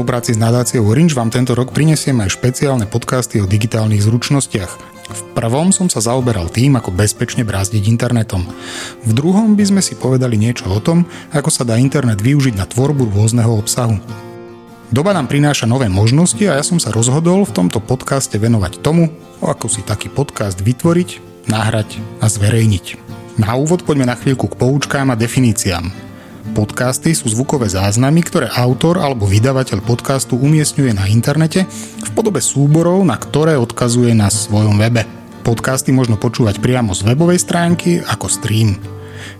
spolupráci s nadáciou Orange vám tento rok prinesiem aj špeciálne podcasty o digitálnych zručnostiach. V prvom som sa zaoberal tým, ako bezpečne brázdiť internetom. V druhom by sme si povedali niečo o tom, ako sa dá internet využiť na tvorbu rôzneho obsahu. Doba nám prináša nové možnosti a ja som sa rozhodol v tomto podcaste venovať tomu, ako si taký podcast vytvoriť, nahrať a zverejniť. Na úvod poďme na chvíľku k poučkám a definíciám. Podcasty sú zvukové záznamy, ktoré autor alebo vydavateľ podcastu umiestňuje na internete v podobe súborov, na ktoré odkazuje na svojom webe. Podcasty možno počúvať priamo z webovej stránky ako stream.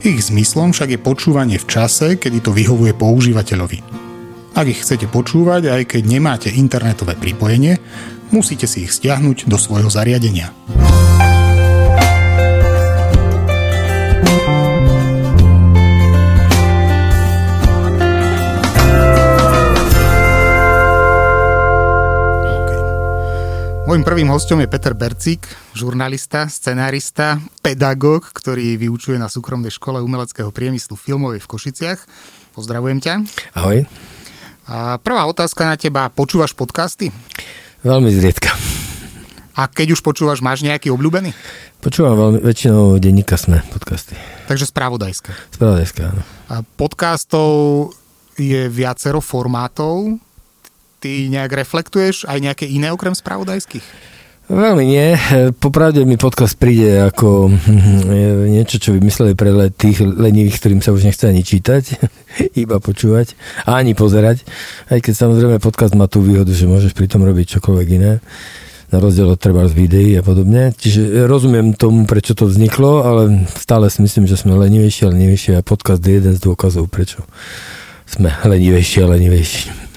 Ich zmyslom však je počúvanie v čase, kedy to vyhovuje používateľovi. Ak ich chcete počúvať, aj keď nemáte internetové pripojenie, musíte si ich stiahnuť do svojho zariadenia. Mojím prvým hostom je Peter Bercík, žurnalista, scenárista, pedagóg, ktorý vyučuje na súkromnej škole umeleckého priemyslu filmovej v Košiciach. Pozdravujem ťa. Ahoj. A prvá otázka na teba. Počúvaš podcasty? Veľmi zriedka. A keď už počúvaš, máš nejaký obľúbený? Počúvam veľmi, väčšinou denníka sme podcasty. Takže spravodajské. Spravodajské, áno. A podcastov je viacero formátov ty nejak reflektuješ aj nejaké iné okrem spravodajských? Veľmi nie. Popravde mi podcast príde ako hm, niečo, čo vymysleli pre tých lenivých, ktorým sa už nechce ani čítať, iba počúvať a ani pozerať. Aj keď samozrejme podcast má tú výhodu, že môžeš pri tom robiť čokoľvek iné na rozdiel od treba z videí a podobne. Čiže rozumiem tomu, prečo to vzniklo, ale stále si myslím, že sme lenivejší a lenivejší a podcast je jeden z dôkazov, prečo sme lenivejší a lenivejší.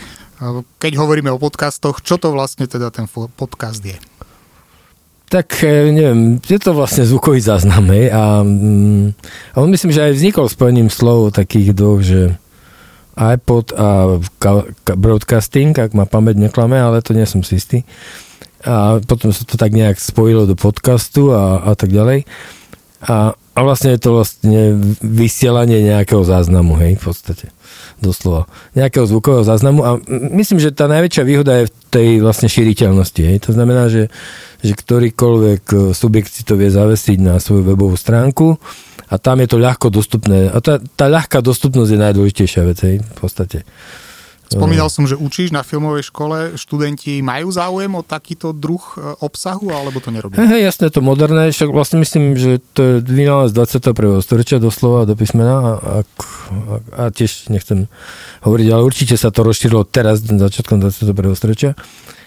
Keď hovoríme o podcastoch, čo to vlastne teda ten podcast je? Tak e, neviem, je to vlastne zvukový záznam, hej, a, mm, a on myslím, že aj vznikol spojením slov takých dvoch, že iPod a broadcasting, ak ma pamäť neklame, ale to nie som si istý. A potom sa to tak nejak spojilo do podcastu a, a tak ďalej. A, a vlastne je to vlastne vysielanie nejakého záznamu, hej, v podstate doslova, nejakého zvukového záznamu a myslím, že tá najväčšia výhoda je v tej vlastne šíriteľnosti. Hej. To znamená, že, že ktorýkoľvek e, subjekt si to vie zavesiť na svoju webovú stránku a tam je to ľahko dostupné. A tá, tá ľahká dostupnosť je najdôležitejšia vec, hej, v podstate. Spomínal som, že učíš na filmovej škole, študenti majú záujem o takýto druh e, obsahu, alebo to nerobia? Hej, jasné, to moderné, však vlastne myslím, že to je vynález 21. storočia doslova do písmena a, a, a tiež nechcem hovoriť, ale určite sa to rozšírilo teraz, začiatkom 21. storočia.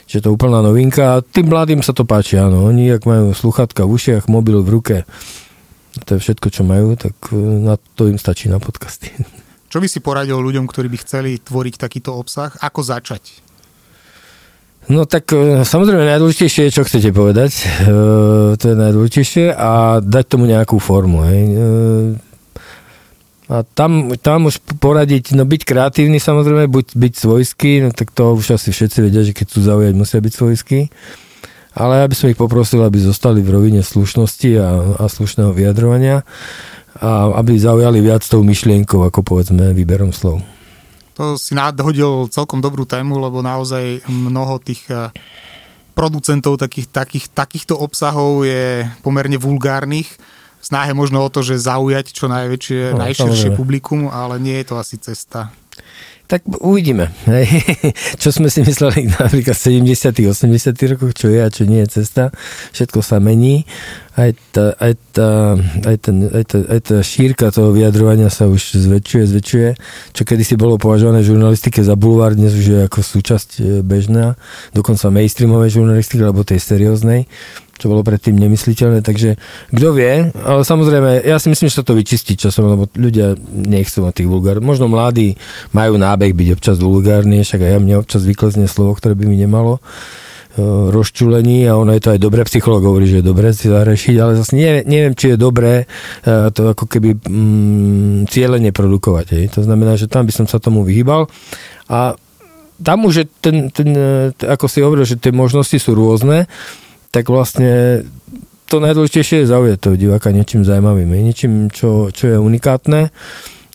Čiže to je úplná novinka a tým mladým sa to páči, áno. Oni, ak majú sluchatka v ušiach, mobil v ruke, to je všetko, čo majú, tak e, na to im stačí na podcasty. Čo by si poradil ľuďom, ktorí by chceli tvoriť takýto obsah? Ako začať? No tak e, samozrejme najdôležitejšie je, čo chcete povedať. E, to je najdôležitejšie a dať tomu nejakú formu. Hej. E, a tam, tam už poradiť, no byť kreatívny samozrejme, buď byť svojský, no tak to už asi všetci vedia, že keď chcú zaujať, musia byť svojský. Ale ja by som ich poprosil, aby zostali v rovine slušnosti a, a slušného vyjadrovania a aby zaujali viac tou myšlienkou, ako povedzme výberom slov. To si nadhodil celkom dobrú tému, lebo naozaj mnoho tých eh, producentov takých, takých, takýchto obsahov je pomerne vulgárnych. Snáhe možno o to, že zaujať čo najväčšie, no, najširšie samozrejme. publikum, ale nie je to asi cesta. Tak uvidíme. Čo sme si mysleli napríklad v 70 80 rokoch, čo je a čo nie je cesta. Všetko sa mení. Aj tá, aj tá, aj ten, aj tá, aj tá šírka toho vyjadrovania sa už zväčšuje, zväčšuje. Čo kedysi bolo považované v žurnalistike za bulvár, dnes už je ako súčasť e, bežná, dokonca mainstreamovej žurnalistiky, alebo tej serióznej čo bolo predtým nemysliteľné, takže kto vie, ale samozrejme, ja si myslím, že sa to vyčistí časom, lebo ľudia nechcú mať tých vulgár. Možno mladí majú nábeh byť občas vulgárny, však aj ja mne občas vyklezne slovo, ktoré by mi nemalo e, rozčulení a ono je to aj dobré, psycholog hovorí, že je dobré si zarešiť, ale zase neviem, neviem či je dobré e, to ako keby mm, cieľene produkovať. Hej. To znamená, že tam by som sa tomu vyhýbal a tam už je ten, ten, e, ako si hovoril, že tie možnosti sú rôzne, tak vlastne to najdôležitejšie je zaujať toho diváka niečím zaujímavým, niečím, čo, čo je unikátne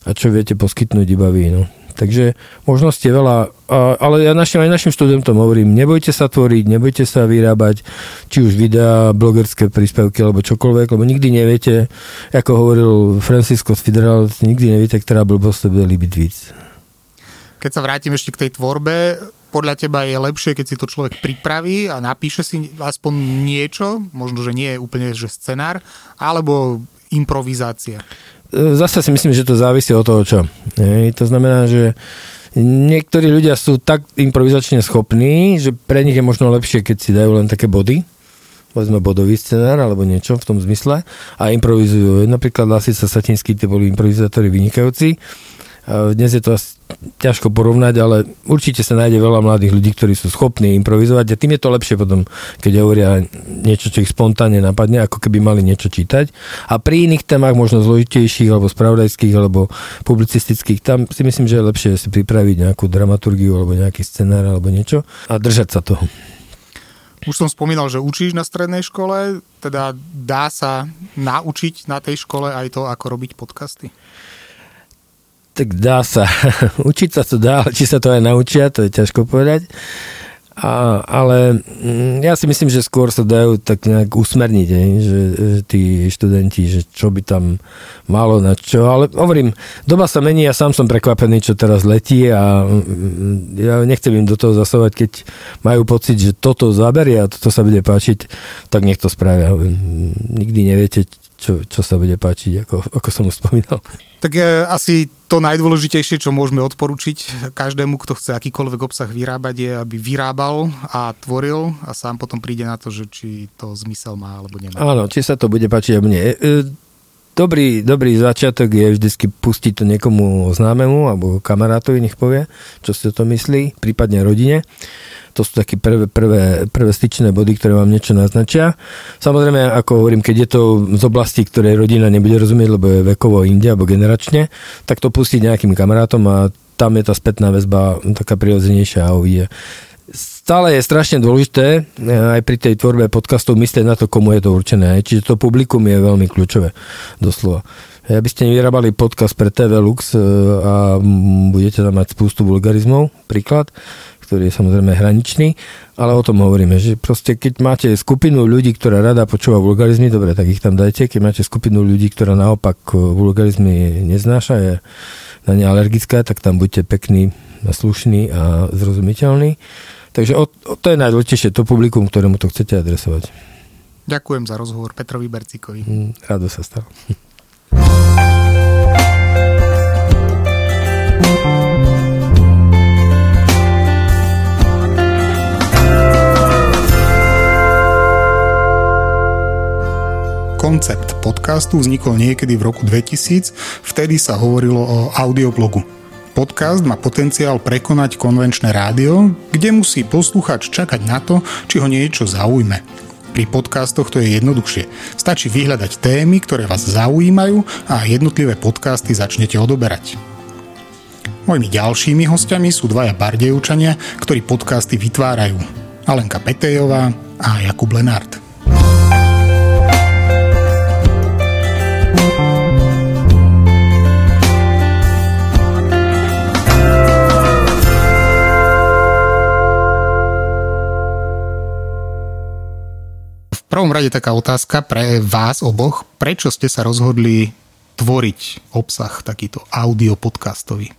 a čo viete poskytnúť iba vy. No. Takže možnosti je veľa, ale ja našim, aj našim študentom hovorím, nebojte sa tvoriť, nebojte sa vyrábať, či už videá, blogerské príspevky, alebo čokoľvek, lebo nikdy neviete, ako hovoril Francisco Federal, nikdy neviete, ktorá blbosť bude líbiť víc. Keď sa vrátim ešte k tej tvorbe, podľa teba je lepšie, keď si to človek pripraví a napíše si aspoň niečo, možno, že nie je úplne že scenár, alebo improvizácia? Zase si myslím, že to závisí od toho, čo. Hej, to znamená, že niektorí ľudia sú tak improvizačne schopní, že pre nich je možno lepšie, keď si dajú len také body, povedzme bodový scenár alebo niečo v tom zmysle a improvizujú. Napríklad Lasica Satinský, tie boli improvizátori vynikajúci dnes je to asi ťažko porovnať, ale určite sa nájde veľa mladých ľudí, ktorí sú schopní improvizovať a tým je to lepšie potom, keď hovoria niečo, čo ich spontánne napadne, ako keby mali niečo čítať. A pri iných témach, možno zložitejších, alebo spravodajských, alebo publicistických, tam si myslím, že je lepšie si pripraviť nejakú dramaturgiu, alebo nejaký scenár, alebo niečo a držať sa toho. Už som spomínal, že učíš na strednej škole, teda dá sa naučiť na tej škole aj to, ako robiť podcasty? Tak dá sa. Učiť sa to dá, či sa to aj naučia, to je ťažko povedať. A, ale mm, ja si myslím, že skôr sa dajú tak nejak usmerniť, že, že tí študenti, že čo by tam malo na čo. Ale hovorím, doba sa mení, ja sám som prekvapený, čo teraz letí a mm, ja nechcem im do toho zasovať, keď majú pocit, že toto zaberie a toto sa bude páčiť, tak nech to spravia. Nikdy neviete, čo, čo sa bude páčiť, ako, ako som už spomínal. Tak je asi to najdôležitejšie, čo môžeme odporučiť každému, kto chce akýkoľvek obsah vyrábať, je, aby vyrábal a tvoril a sám potom príde na to, že či to zmysel má alebo nemá. Áno, či sa to bude páčiť alebo nie. E, dobrý, dobrý začiatok je vždycky pustiť to niekomu známemu alebo kamarátovi, nech povie, čo si to myslí, prípadne rodine. To sú také prvé, prvé, prvé styčné body, ktoré vám niečo naznačia. Samozrejme, ako hovorím, keď je to z oblasti, ktorej rodina nebude rozumieť, lebo je vekovo inde alebo generačne, tak to pustiť nejakým kamarátom a tam je tá spätná väzba taká prirodzenejšia a uvidie. Stále je strašne dôležité eh, aj pri tej tvorbe podcastov myslieť na to, komu je to určené. Čiže to publikum je veľmi kľúčové, doslova. Aby ste nevyrábali podcast pre TV Lux eh, a budete tam mať spústu vulgarizmov, príklad, ktorý je samozrejme hraničný, ale o tom hovoríme, že proste keď máte skupinu ľudí, ktorá rada počúva vulgarizmy, dobre, tak ich tam dajte, keď máte skupinu ľudí, ktorá naopak vulgarizmy neznáša, je na ne alergická, tak tam buďte pekný, slušný a zrozumiteľný. Takže o, o, to je najdôležitejšie, to publikum, ktorému to chcete adresovať. Ďakujem za rozhovor Petrovi Bercikovi. Mm, rádo sa stalo. Koncept podcastu vznikol niekedy v roku 2000, vtedy sa hovorilo o audioblogu. Podcast má potenciál prekonať konvenčné rádio, kde musí posluchač čakať na to, či ho niečo zaujme. Pri podcastoch to je jednoduchšie. Stačí vyhľadať témy, ktoré vás zaujímajú a jednotlivé podcasty začnete odoberať. Mojimi ďalšími hostiami sú dvaja bardejúčania, ktorí podcasty vytvárajú. Alenka Petejová a Jakub Lenart. Prvom rade taká otázka pre vás oboch. Prečo ste sa rozhodli tvoriť obsah takýto audio podcastový?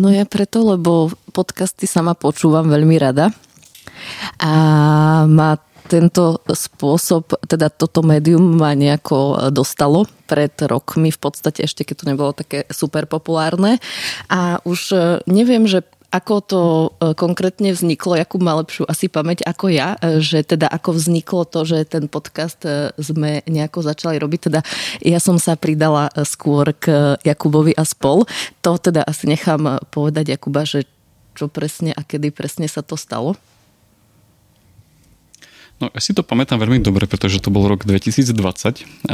No ja preto, lebo podcasty sama počúvam veľmi rada. A má tento spôsob, teda toto médium ma nejako dostalo pred rokmi, v podstate ešte keď to nebolo také super populárne. A už neviem, že ako to e, konkrétne vzniklo, Jakub má lepšiu asi pamäť ako ja, e, že teda ako vzniklo to, že ten podcast e, sme nejako začali robiť, teda ja som sa pridala skôr k Jakubovi a spol. To teda asi nechám povedať Jakuba, že čo presne a kedy presne sa to stalo. No ja si to pamätám veľmi dobre, pretože to bol rok 2020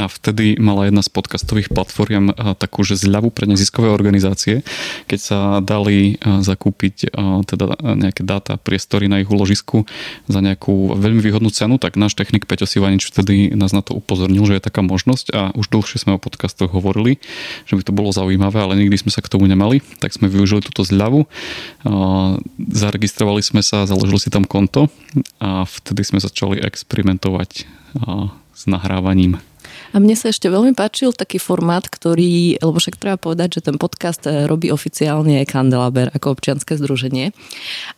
a vtedy mala jedna z podcastových platform takú, že zľavu pre neziskové organizácie, keď sa dali zakúpiť teda nejaké dáta, priestory na ich uložisku za nejakú veľmi výhodnú cenu, tak náš technik Peťo Sivanič vtedy nás na to upozornil, že je taká možnosť a už dlhšie sme o podcastoch hovorili, že by to bolo zaujímavé, ale nikdy sme sa k tomu nemali, tak sme využili túto zľavu, zaregistrovali sme sa, založili si tam konto a vtedy sme začali začali experimentovať s nahrávaním a mne sa ešte veľmi páčil taký formát, ktorý, lebo však treba povedať, že ten podcast eh, robí oficiálne Kandelaber ako občianske združenie.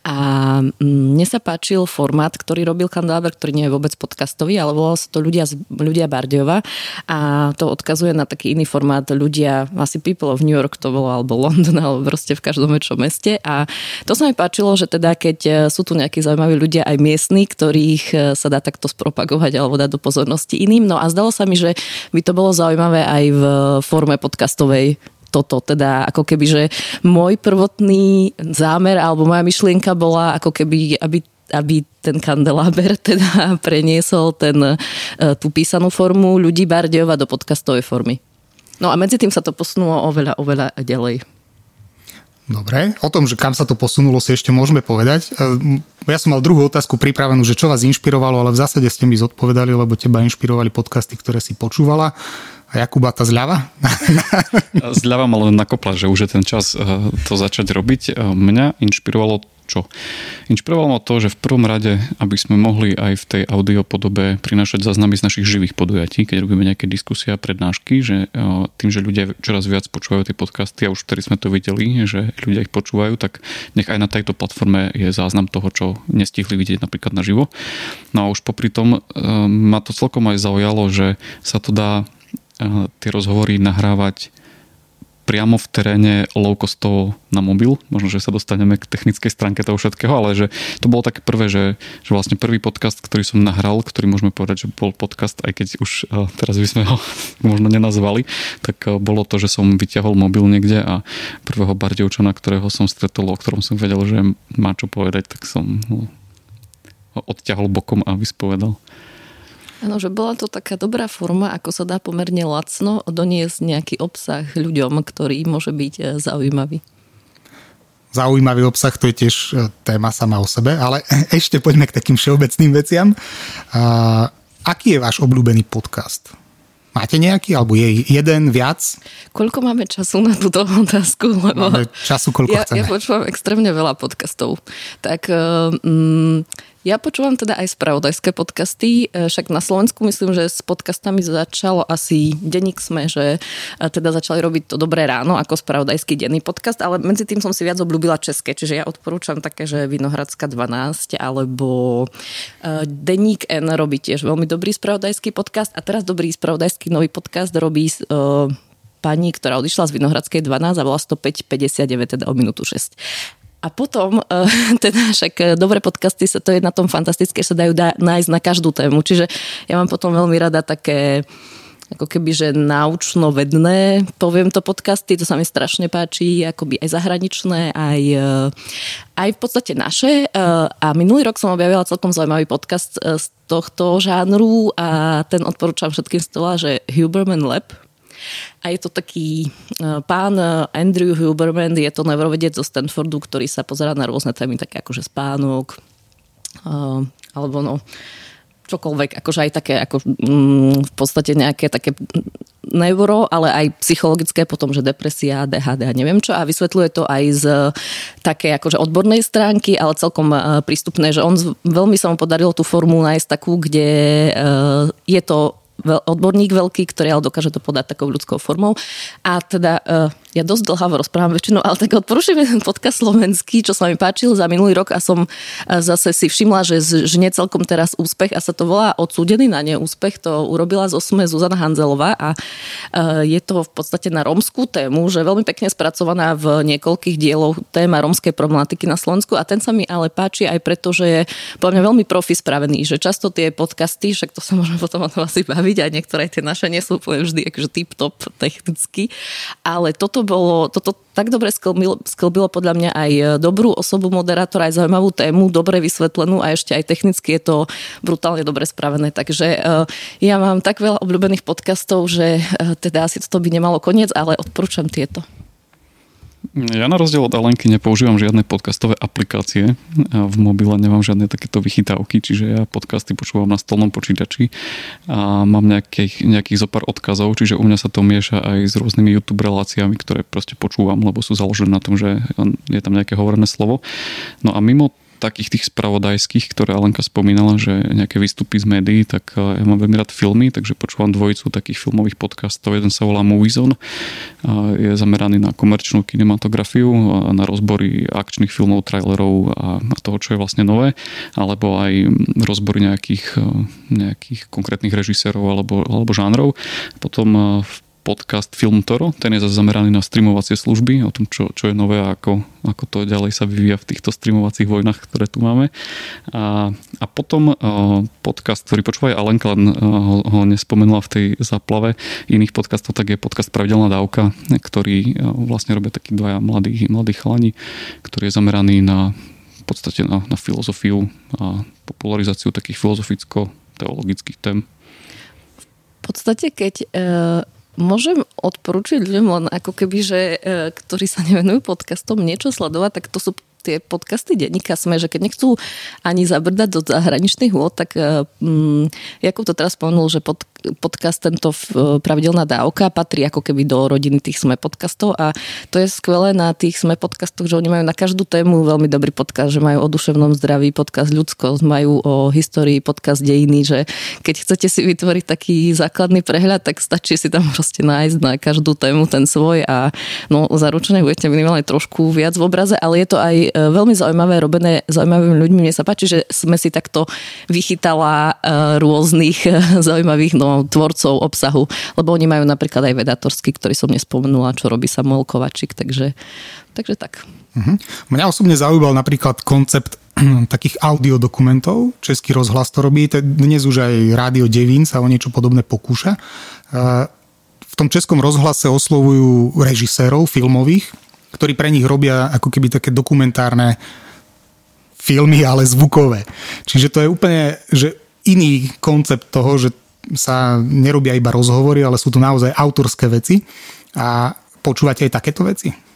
A mm, mne sa páčil formát, ktorý robil Kandelaber, ktorý nie je vôbec podcastový, ale volal sa to ľudia, ľudia Bardejova a to odkazuje na taký iný formát ľudia, asi People of New York to bolo, alebo London, alebo proste v každom väčšom meste. A to sa mi páčilo, že teda keď eh, sú tu nejakí zaujímaví ľudia aj miestni, ktorých eh, sa dá takto spropagovať alebo dať do pozornosti iným. No a zdalo sa mi, že by to bolo zaujímavé aj v forme podcastovej toto, teda ako keby, že môj prvotný zámer alebo moja myšlienka bola ako keby, aby aby ten kandeláber teda preniesol ten, e, tú písanú formu ľudí Bardejova do podcastovej formy. No a medzi tým sa to posunulo oveľa, oveľa ďalej. Dobre, o tom, že kam sa to posunulo, si ešte môžeme povedať. E, ja som mal druhú otázku pripravenú, že čo vás inšpirovalo, ale v zásade ste mi zodpovedali, lebo teba inšpirovali podcasty, ktoré si počúvala. A Jakuba tá zľava? Zľava ma len nakopla, že už je ten čas e, to začať robiť. E, mňa inšpirovalo čo? Inšpirovalo ma to, že v prvom rade, aby sme mohli aj v tej audio podobe prinášať záznamy z našich živých podujatí, keď robíme nejaké diskusie a prednášky, že e, tým, že ľudia čoraz viac počúvajú tie podcasty a už vtedy sme to videli, že ľudia ich počúvajú, tak nech aj na tejto platforme je záznam toho, čo nestihli vidieť napríklad naživo. No a už popri tom e, ma to celkom aj zaujalo, že sa to dá e, tie rozhovory nahrávať priamo v teréne low costovo na mobil. Možno, že sa dostaneme k technickej stránke toho všetkého, ale že to bolo také prvé, že, že vlastne prvý podcast, ktorý som nahral, ktorý môžeme povedať, že bol podcast, aj keď už uh, teraz by sme ho možno nenazvali, tak uh, bolo to, že som vyťahol mobil niekde a prvého bardevčana, ktorého som stretol, o ktorom som vedel, že má čo povedať, tak som ho odťahol bokom a vyspovedal. Áno, že bola to taká dobrá forma, ako sa dá pomerne lacno doniesť nejaký obsah ľuďom, ktorý môže byť e, zaujímavý. Zaujímavý obsah, to je tiež e, téma sama o sebe, ale ešte poďme k takým všeobecným veciam. Uh, aký je váš obľúbený podcast? Máte nejaký, alebo je jeden, viac? Koľko máme času na túto otázku? Lebo máme času, koľko ja, chceme. Ja počúvam extrémne veľa podcastov. Tak um, ja počúvam teda aj spravodajské podcasty, e, však na Slovensku myslím, že s podcastami začalo asi denník sme, že e, teda začali robiť to dobré ráno ako spravodajský denný podcast, ale medzi tým som si viac obľúbila české, čiže ja odporúčam také, že Vinohradská 12 alebo e, denník N robí tiež veľmi dobrý spravodajský podcast a teraz dobrý spravodajský nový podcast robí pani, ktorá odišla z Vinohradskej 12 a bola 105,59, teda o minútu 6. A potom, eh, teda však eh, dobré podcasty, sa to je na tom fantastické, sa dajú dá, nájsť na každú tému. Čiže ja mám potom veľmi rada také ako keby, že naučno-vedné, poviem to podcasty, to sa mi strašne páči, akoby aj zahraničné, aj, eh, aj v podstate naše. A minulý rok som objavila celkom zaujímavý podcast z tohto žánru a ten odporúčam všetkým z toho, že Huberman Lab, a je to taký e, pán e, Andrew Huberman, je to neurovedec zo Stanfordu, ktorý sa pozerá na rôzne témy, také ako že spánok, e, alebo no, čokoľvek, akože aj také, ako mm, v podstate nejaké také neuro, ale aj psychologické, potom, že depresia, DHD a neviem čo. A vysvetľuje to aj z také akože odbornej stránky, ale celkom prístupné, že on veľmi sa mu podarilo tú formu nájsť takú, kde je to odborník veľký, ktorý ale dokáže to podať takou ľudskou formou. A teda uh, ja dosť dlhavo rozprávam väčšinou, ale tak odporúčam jeden podcast slovenský, čo sa mi páčil za minulý rok a som uh, zase si všimla, že žne celkom teraz úspech a sa to volá Odsúdený na neúspech. To urobila z osme Zuzana Hanzelová a uh, je to v podstate na romskú tému, že veľmi pekne spracovaná v niekoľkých dieloch téma romskej problematiky na Slovensku a ten sa mi ale páči aj preto, že je podľa mňa veľmi profi spravený, že často tie podcasty, však to sa môžeme potom o tom asi baviť a niektoré tie naše nie sú úplne vždy akože tip-top technicky, ale toto toto bolo, toto tak dobre sklbilo, podľa mňa aj dobrú osobu moderátora, aj zaujímavú tému, dobre vysvetlenú a ešte aj technicky je to brutálne dobre spravené. Takže ja mám tak veľa obľúbených podcastov, že teda asi toto by nemalo koniec, ale odporúčam tieto. Ja na rozdiel od Alenky nepoužívam žiadne podcastové aplikácie. V mobile nemám žiadne takéto vychytávky, čiže ja podcasty počúvam na stolnom počítači a mám nejakých, nejakých zopár odkazov, čiže u mňa sa to mieša aj s rôznymi YouTube reláciami, ktoré proste počúvam, lebo sú založené na tom, že je tam nejaké hovorené slovo. No a mimo takých tých spravodajských, ktoré Alenka spomínala, že nejaké výstupy z médií, tak eh, ja mám veľmi rád filmy, takže počúvam dvojicu takých filmových podcastov. Jeden sa volá Movie je zameraný na komerčnú kinematografiu, na rozbory akčných filmov, trailerov a toho, čo je vlastne nové, alebo aj rozbory nejakých, eh, nejakých konkrétnych režisérov alebo, alebo žánrov. Potom v podcast Film Toro, ten je zase zameraný na streamovacie služby, o tom, čo, čo je nové a ako, ako to ďalej sa vyvíja v týchto streamovacích vojnách, ktoré tu máme. A, a potom uh, podcast, ktorý počúva aj Alenka, len uh, ho, ho nespomenula v tej záplave iných podcastov, tak je podcast Pravidelná dávka, ktorý uh, vlastne robia takí dvaja mladí, mladí chalani, ktorý je zameraný na v podstate na, na filozofiu a popularizáciu takých filozoficko-teologických tém. V podstate, keď Môžem odporúčiť ľuďom len ako keby, že, e, ktorí sa nevenujú podcastom niečo sledovať, tak to sú tie podcasty denníka sme, že keď nechcú ani zabrdať do zahraničných vôd, tak um, Jakub to teraz spomenul, že pod, podcast tento pravidelná dávka patrí ako keby do rodiny tých sme podcastov a to je skvelé na tých sme podcastoch, že oni majú na každú tému veľmi dobrý podcast, že majú o duševnom zdraví podcast ľudskosť, majú o histórii podcast dejiny, že keď chcete si vytvoriť taký základný prehľad, tak stačí si tam proste nájsť na každú tému ten svoj a no zaručené budete minimálne trošku viac v obraze, ale je to aj e, veľmi zaujímavé, robené zaujímavými ľuďmi. Mne sa páči, že sme si takto vychytala e, rôznych e, zaujímavých no, tvorcov obsahu, lebo oni majú napríklad aj vedatorský, ktorý som nespomenula, čo robí Samuel Kovačik, takže, takže tak. Uh-huh. Mňa osobne zaujímal napríklad koncept takých audiodokumentov. Český rozhlas to robí, dnes už aj Rádio Devín sa o niečo podobné pokúša. E, v tom českom rozhlase oslovujú režisérov filmových, ktorí pre nich robia ako keby také dokumentárne filmy, ale zvukové. Čiže to je úplne že iný koncept toho, že sa nerobia iba rozhovory, ale sú to naozaj autorské veci. A počúvate aj takéto veci?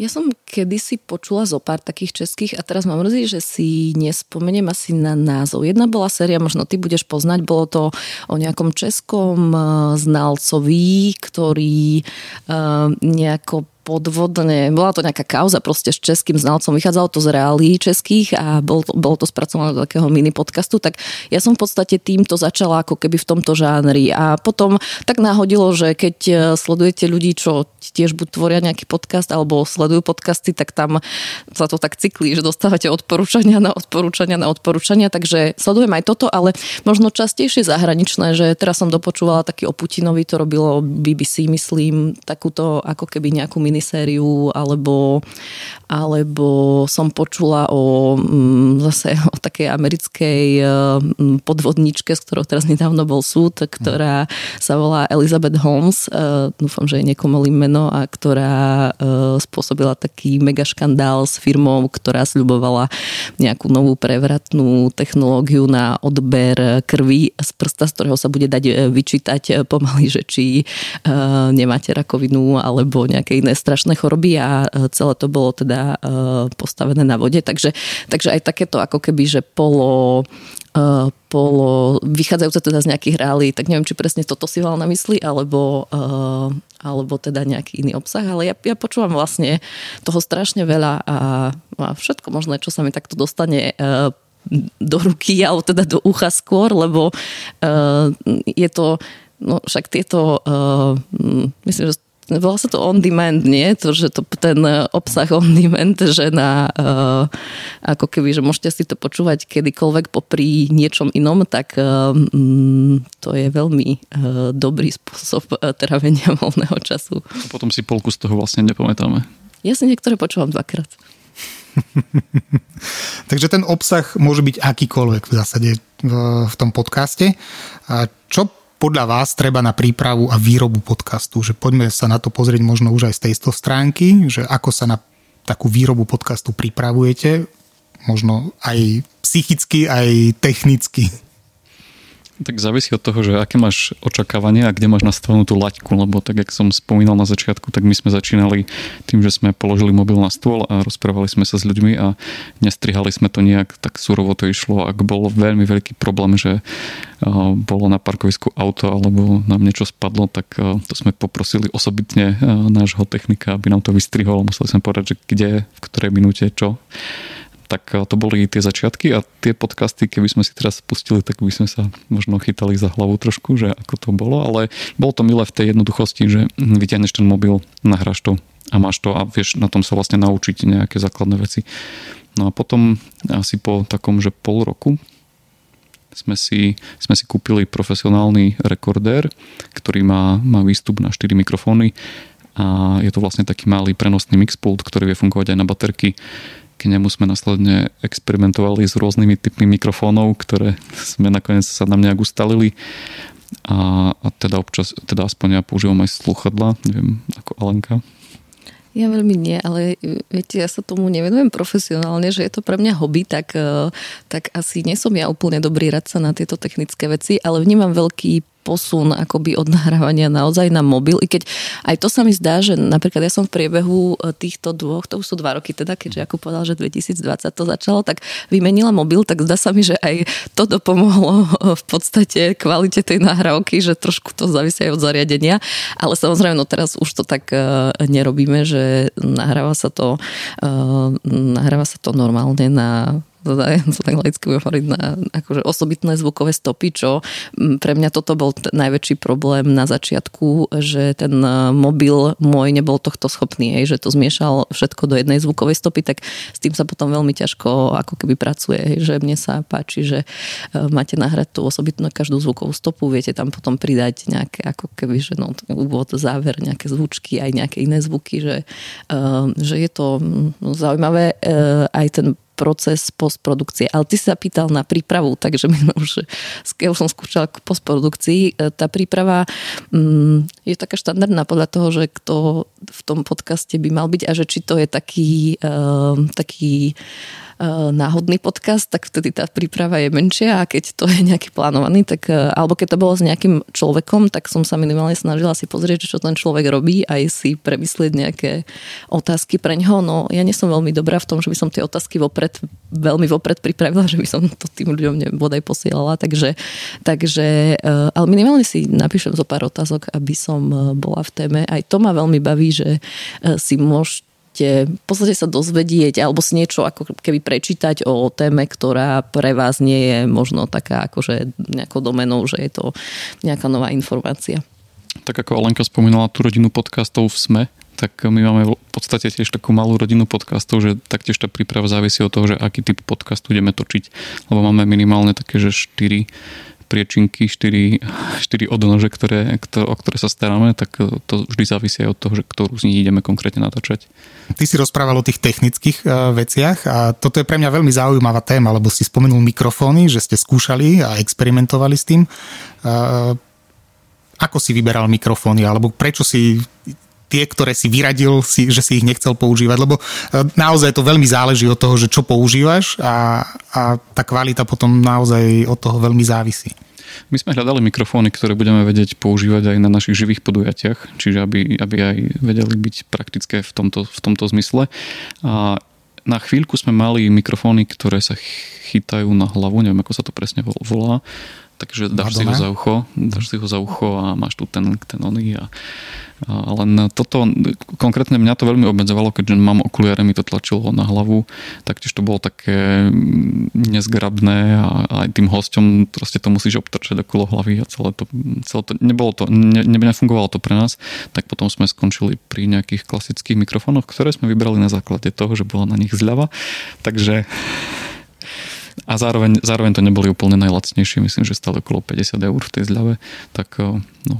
Ja som kedysi počula zo pár takých českých a teraz ma mrzí, že si nespomeniem asi na názov. Jedna bola séria, možno ty budeš poznať, bolo to o nejakom českom eh, znalcovi, ktorý uh, nejako podvodne, bola to nejaká kauza proste s českým znalcom, vychádzalo to z reálí českých a bol bolo to spracované do takého mini podcastu, tak ja som v podstate týmto začala ako keby v tomto žánri. A potom tak náhodilo, že keď e, sledujete ľudí, čo tiež buď tvoria nejaký podcast alebo sledujú podcasty, tak tam sa to tak cyklí, že dostávate odporúčania na odporúčania na odporúčania, takže sledujem aj toto, ale možno častejšie zahraničné, že teraz som dopočúvala taký o Putinovi, to robilo BBC, myslím, takúto ako keby nejakú mini minisériu, alebo, alebo som počula o mm, zase o takej americkej mm, podvodničke, s ktorou teraz nedávno bol súd, ktorá sa volá Elizabeth Holmes, e, dúfam, že je nekomolým meno a ktorá e, spôsobila taký mega škandál s firmou, ktorá sľubovala nejakú novú prevratnú technológiu na odber krvi z prsta, z ktorého sa bude dať e, vyčítať pomaly, že či nemáte rakovinu alebo nejaké iné strašné choroby a e, celé to bolo teda e, postavené na vode. Takže, takže aj takéto ako keby, že polo e, polo, vychádzajúce teda z nejakých reálí, tak neviem, či presne toto si mal na mysli, alebo, alebo teda nejaký iný obsah, ale ja, ja počúvam vlastne toho strašne veľa a, a všetko možné, čo sa mi takto dostane do ruky, alebo teda do ucha skôr, lebo je to, no však tieto, myslím, že volá sa to on demand, nie? To, že to, ten obsah on demand, že na uh, ako keby, že môžete si to počúvať kedykoľvek popri niečom inom, tak uh, to je veľmi uh, dobrý spôsob uh, trávenia voľného času. A potom si polku z toho vlastne nepamätáme. Ja si niektoré počúvam dvakrát. Takže ten obsah môže byť akýkoľvek v zásade v, v tom podcaste. A čo podľa vás treba na prípravu a výrobu podcastu? Že poďme sa na to pozrieť možno už aj z tejto stránky, že ako sa na takú výrobu podcastu pripravujete, možno aj psychicky, aj technicky. Tak závisí od toho, že aké máš očakávanie a kde máš nastavenú tú laťku, lebo tak, jak som spomínal na začiatku, tak my sme začínali tým, že sme položili mobil na stôl a rozprávali sme sa s ľuďmi a nestrihali sme to nejak, tak surovo to išlo. Ak bol veľmi veľký problém, že bolo na parkovisku auto alebo nám niečo spadlo, tak to sme poprosili osobitne nášho technika, aby nám to vystrihol. Museli sme povedať, že kde, v ktorej minúte, čo tak eh, to boli tie začiatky a tie podcasty, keby sme si teraz spustili, tak by sme sa možno chytali za hlavu trošku, že ako to bolo, ale bolo to milé v tej jednoduchosti, že vyťahneš ten mobil, nahráš to a máš to a vieš na tom sa vlastne naučiť nejaké základné veci. No a potom asi po takom, že pol roku sme si, sme si kúpili profesionálny rekordér, ktorý má, má výstup na 4 mikrofóny a je to vlastne taký malý prenosný mixpult, ktorý vie fungovať aj na baterky k nemu sme následne experimentovali s rôznymi typmi mikrofónov, ktoré sme nakoniec sa nám nejak ustalili. A, a teda občas, teda aspoň ja používam aj sluchadla, neviem, ako Alenka. Ja veľmi nie, ale viete, ja sa tomu nevenujem profesionálne, že je to pre mňa hobby, tak, e, tak asi nie som ja úplne dobrý radca na tieto technické veci, ale vnímam veľký posun akoby od nahrávania naozaj na mobil, i keď aj to sa mi zdá, že napríklad ja som v priebehu e, týchto dvoch, to už sú dva roky teda, keďže ako povedal, že 2020 to začalo, tak vymenila mobil, tak zdá sa mi, že aj to dopomohlo e, v podstate kvalite tej nahrávky, že trošku to závisí aj od zariadenia, ale samozrejme, no teraz už to tak e, nerobíme, že nahráva sa to, nahráva sa to normálne na ja sa tak laicky budem hovoriť na akože osobitné zvukové stopy, čo pre mňa toto bol t- najväčší problém na začiatku, že ten e, mobil môj nebol tohto schopný, že to zmiešal všetko do jednej zvukovej stopy, tak s tým sa potom veľmi ťažko ako keby pracuje, že mne sa páči, že e, máte nahrať tú osobitnú každú zvukovú stopu, viete tam potom pridať nejaké ako keby, že no, úvod, záver, nejaké zvučky, aj nejaké iné zvuky, že, e, že je to zaujímavé aj ten proces postprodukcie. Ale ty sa pýtal na prípravu, takže my už, už som skúšala k postprodukcii. E, tá príprava mm, je taká štandardná podľa toho, že kto v tom podcaste by mal byť a že či to je taký, uh, taký náhodný podcast, tak vtedy tá príprava je menšia a keď to je nejaký plánovaný, tak eh, alebo keď to bolo s nejakým človekom, tak som sa minimálne snažila si pozrieť, čo ten človek robí, aj si premyslieť nejaké otázky pre ňoho. No ja nie som veľmi dobrá v tom, že by som tie otázky vopred, veľmi vopred pripravila, že by som to tým ľuďom nebodaj posielala, takže, takže eh, ale minimálne si napíšem zo pár otázok, aby som bola v téme. Aj to ma veľmi baví, že si môžete môžete v podstate sa dozvedieť alebo si niečo ako keby prečítať o téme, ktorá pre vás nie je možno taká akože nejakou domenou, že je to nejaká nová informácia. Tak ako Alenka spomínala tú rodinu podcastov v SME, tak my máme v podstate tiež takú malú rodinu podcastov, že taktiež tá príprava závisí od toho, že aký typ podcastu ideme točiť, lebo máme minimálne také, že 4 priečinky, 4, 4 odnože, ktoré, o ktoré sa staráme, tak to vždy závisí aj od toho, že ktorú z nich ideme konkrétne natáčať. Ty si rozprával o tých technických uh, veciach a toto je pre mňa veľmi zaujímavá téma, lebo si spomenul mikrofóny, že ste skúšali a experimentovali s tým. Uh, ako si vyberal mikrofóny, alebo prečo si tie, ktoré si vyradil, si, že si ich nechcel používať, lebo e, naozaj to veľmi záleží od toho, že čo používaš a, a tá kvalita potom naozaj od toho veľmi závisí. My sme hľadali mikrofóny, ktoré budeme vedieť používať aj na našich živých podujatiach, čiže aby, aby aj vedeli byť praktické v tomto, v tomto zmysle. A na chvíľku sme mali mikrofóny, ktoré sa chytajú na hlavu, neviem ako sa to presne volá, takže dáš si ho za ucho, dáš si ho za ucho a máš tu ten, ten oný a len toto, konkrétne mňa to veľmi obmedzovalo, keďže mám okuliare, mi to tlačilo na hlavu, taktiež to bolo také nezgrabné a aj tým hosťom proste to musíš obtrčať okolo hlavy a celé to, celé to nebolo to, ne, nefungovalo to pre nás, tak potom sme skončili pri nejakých klasických mikrofónoch, ktoré sme vybrali na základe toho, že bola na nich zľava, takže a zároveň, zároveň to neboli úplne najlacnejšie, myslím, že stále okolo 50 eur v tej zľave, tak no,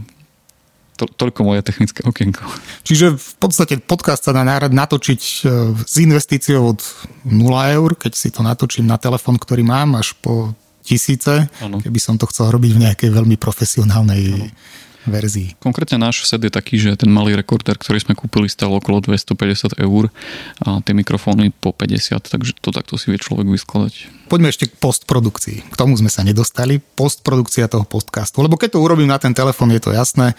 to, toľko moje technické okienko. Čiže v podstate podcast sa dá natočiť e, s investíciou od 0 eur, keď si to natočím na telefon, ktorý mám, až po tisíce, ano. keby som to chcel robiť v nejakej veľmi profesionálnej ano. Verzii. Konkrétne náš set je taký, že ten malý rekorder, ktorý sme kúpili, stal okolo 250 eur a tie mikrofóny po 50, takže to takto si vie človek vyskladať. Poďme ešte k postprodukcii. K tomu sme sa nedostali. Postprodukcia toho podcastu. Lebo keď to urobím na ten telefón, je to jasné. E,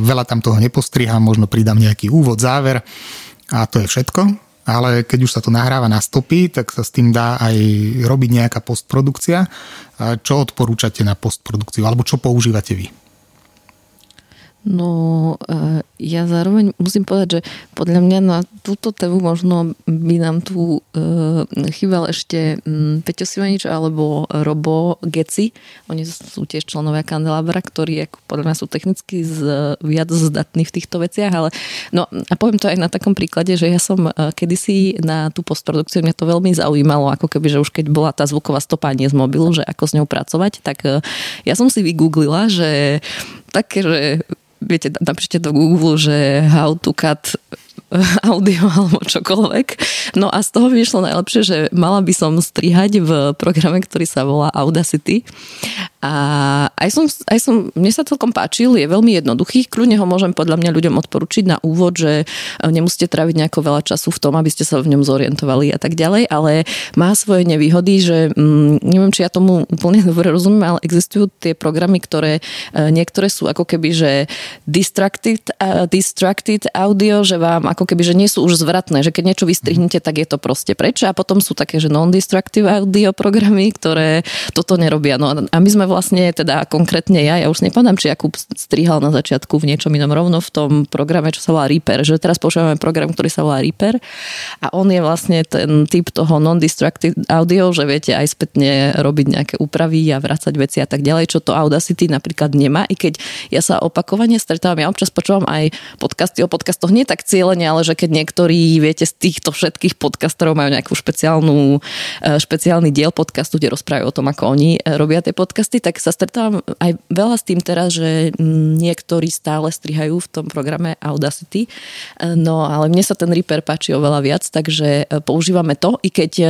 veľa tam toho nepostrihám, možno pridám nejaký úvod, záver a to je všetko ale keď už sa to nahráva na stopy, tak sa s tým dá aj robiť nejaká postprodukcia. Čo odporúčate na postprodukciu, alebo čo používate vy? No, e, ja zároveň musím povedať, že podľa mňa na túto tému možno by nám tu e, chýbal ešte Peťo Sivanič alebo Robo Geci. Oni sú tiež členovia kandelabra, ktorí ako podľa mňa sú technicky z, viac zdatní v týchto veciach, ale no a poviem to aj na takom príklade, že ja som e, kedysi na tú postprodukciu, mňa to veľmi zaujímalo, ako keby, že už keď bola tá zvuková stopa nie z mobilu, že ako s ňou pracovať, tak ja som si vygooglila, že také, že viete, napíšte do Google, že how to cut audio alebo čokoľvek. No a z toho vyšlo najlepšie, že mala by som strihať v programe, ktorý sa volá Audacity. A aj som, aj som, mne sa celkom páčil, je veľmi jednoduchý. Kľudne ho môžem podľa mňa ľuďom odporučiť na úvod, že nemusíte tráviť nejako veľa času v tom, aby ste sa v ňom zorientovali a tak ďalej, ale má svoje nevýhody, že mm, neviem, či ja tomu úplne dobre rozumiem, ale existujú tie programy, ktoré e, niektoré sú ako keby, že distracted, uh, distracted audio, že vám ako keby, že nie sú už zvratné, že keď niečo vystrihnete, tak je to proste preč a potom sú také, že non-destructive audio programy, ktoré toto nerobia. No a my sme vlastne, teda konkrétne ja, ja už nepamätám, či Jakub strihal na začiatku v niečom inom rovno v tom programe, čo sa volá Reaper, že teraz používame program, ktorý sa volá Reaper a on je vlastne ten typ toho non-destructive audio, že viete aj spätne robiť nejaké úpravy a vrácať veci a tak ďalej, čo to Audacity napríklad nemá, i keď ja sa opakovane stretávam, ja občas počúvam aj podcasty o podcastoch, nie tak cieľene, ale že keď niektorí, viete, z týchto všetkých podcastorov majú nejakú špeciálnu, e, špeciálny diel podcastu, kde rozprávajú o tom, ako oni e, robia tie podcasty, tak sa stretávam aj veľa s tým teraz, že niektorí stále strihajú v tom programe Audacity. No ale mne sa ten Reaper páči oveľa viac, takže e, používame to, i keď e,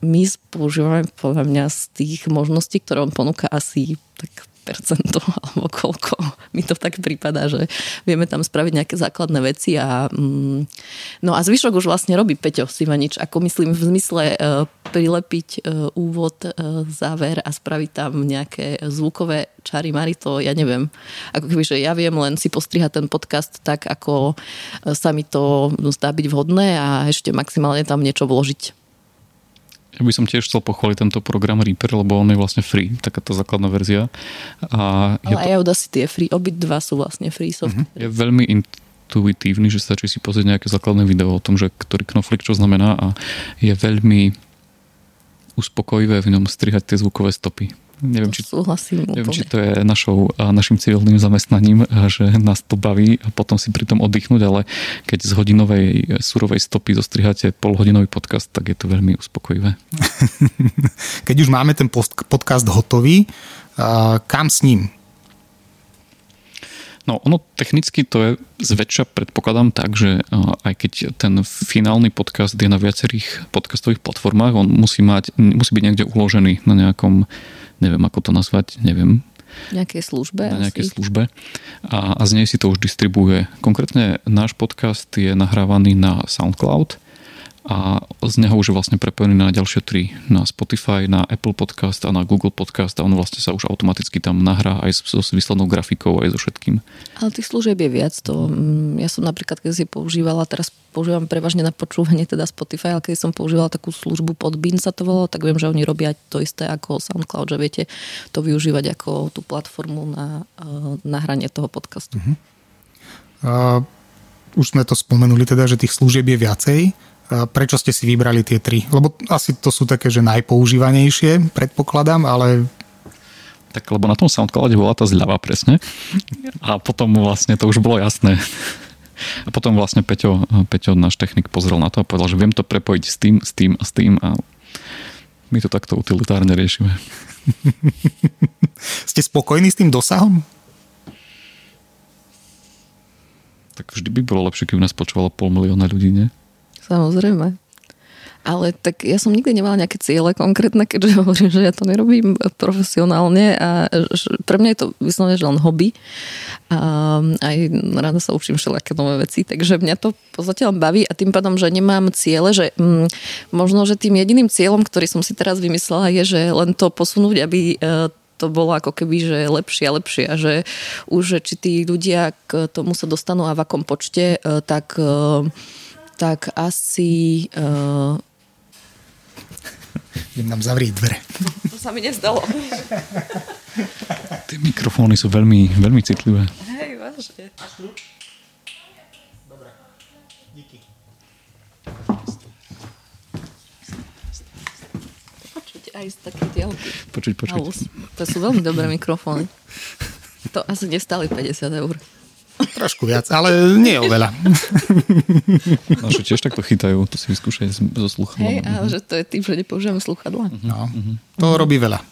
my používame podľa mňa z tých možností, ktoré on ponúka asi tak alebo koľko. Mi to tak prípada, že vieme tam spraviť nejaké základné veci a mm, no a zvyšok už vlastne robí Peťo Sivanič, ako myslím v zmysle uh, prilepiť uh, úvod, uh, záver a spraviť tam nejaké zvukové čary mari, to ja neviem. Ako keby, že ja viem len si postrihať ten podcast tak, ako sa mi to zdá byť vhodné a ešte maximálne tam niečo vložiť. Ja by som tiež chcel pochváliť tento program Reaper, lebo on je vlastne free, taká tá základná verzia. A Ale to... aj Audacity je free, obidva sú vlastne free software. Uh-huh. Je veľmi intuitívny, že stačí si pozrieť nejaké základné video o tom, že ktorý knoflik čo znamená a je veľmi uspokojivé v ňom strihať tie zvukové stopy. Neviem, či, súhlasím neviem či to je našou, našim civilným zamestnaním, že nás to baví a potom si pri tom oddychnúť, ale keď z hodinovej surovej stopy zostriháte polhodinový podcast, tak je to veľmi uspokojivé. Keď už máme ten podcast hotový, kam s ním? No ono technicky to je zväčša predpokladám tak, že aj keď ten finálny podcast je na viacerých podcastových platformách, on musí, mať, musí byť niekde uložený na nejakom neviem ako to nazvať, neviem. Nejakej službe. Na nejakej asi. službe. A, a z nej si to už distribuje. Konkrétne náš podcast je nahrávaný na SoundCloud a z neho už je vlastne prepojený na ďalšie tri. Na Spotify, na Apple Podcast a na Google Podcast a on vlastne sa už automaticky tam nahrá aj so, s výslednou grafikou, aj so všetkým. Ale tých služieb je viac. To, mm, ja som napríklad, keď si používala, teraz používam prevažne na počúvanie teda Spotify, ale keď som používala takú službu Podbean sa to volalo, tak viem, že oni robia to isté ako SoundCloud, že viete to využívať ako tú platformu na uh, nahranie toho podcastu. Uh-huh. Uh, už sme to spomenuli teda, že tých služieb je viacej. Prečo ste si vybrali tie tri? Lebo asi to sú také, že najpoužívanejšie, predpokladám, ale tak lebo na tom SoundCloude bola tá zľava presne. A potom vlastne to už bolo jasné. A potom vlastne Peťo, Peťo, náš technik, pozrel na to a povedal, že viem to prepojiť s tým, s tým a s tým a my to takto utilitárne riešime. Ste spokojní s tým dosahom? Tak vždy by bolo lepšie, keby nás počúvalo pol milióna ľudí, nie? Samozrejme. Ale tak ja som nikdy nemala nejaké ciele konkrétne, keďže hovorím, že ja to nerobím profesionálne a pre mňa je to vyslovene, že len hobby. A aj rada sa učím všelijaké nové veci, takže mňa to zatiaľ baví a tým pádom, že nemám ciele, že mm, možno, že tým jediným cieľom, ktorý som si teraz vymyslela je, že len to posunúť, aby e, to bolo ako keby, že lepšie a lepšie a že už či tí ľudia k tomu sa dostanú a v akom počte, e, tak, e, tak asi... Idem nám zavrieť dvere. To sa mi nezdalo. Tie mikrofóny sú veľmi, veľmi citlivé. Hej, vážne. Dobre, díky. aj z také. Počuť, počuť. To sú veľmi dobré mikrofóny. To asi nestali 50 eur. Trošku viac, ale nie oveľa. Naše tiež takto chytajú, to si vyskúšaj so sluchadlom. Hej, ale že to je tým, že nepoužívame sluchadla. No, to robí veľa.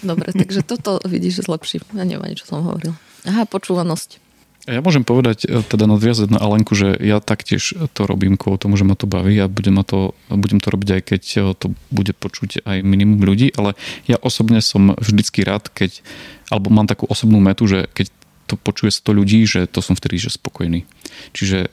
Dobre, takže toto vidíš, že zlepší. Ja neviem ani, čo som hovorila. Aha, počúvanosť. Ja môžem povedať, e, teda nadviazať na Alenku, že ja taktiež to robím kvôli tomu, že ma to baví a budem, to, budem to robiť aj keď e, to bude počuť aj minimum ľudí, ale ja osobne som vždycky rád, keď, alebo mám takú osobnú metu, že keď to počuje 100 ľudí, že to som vtedy že spokojný. Čiže...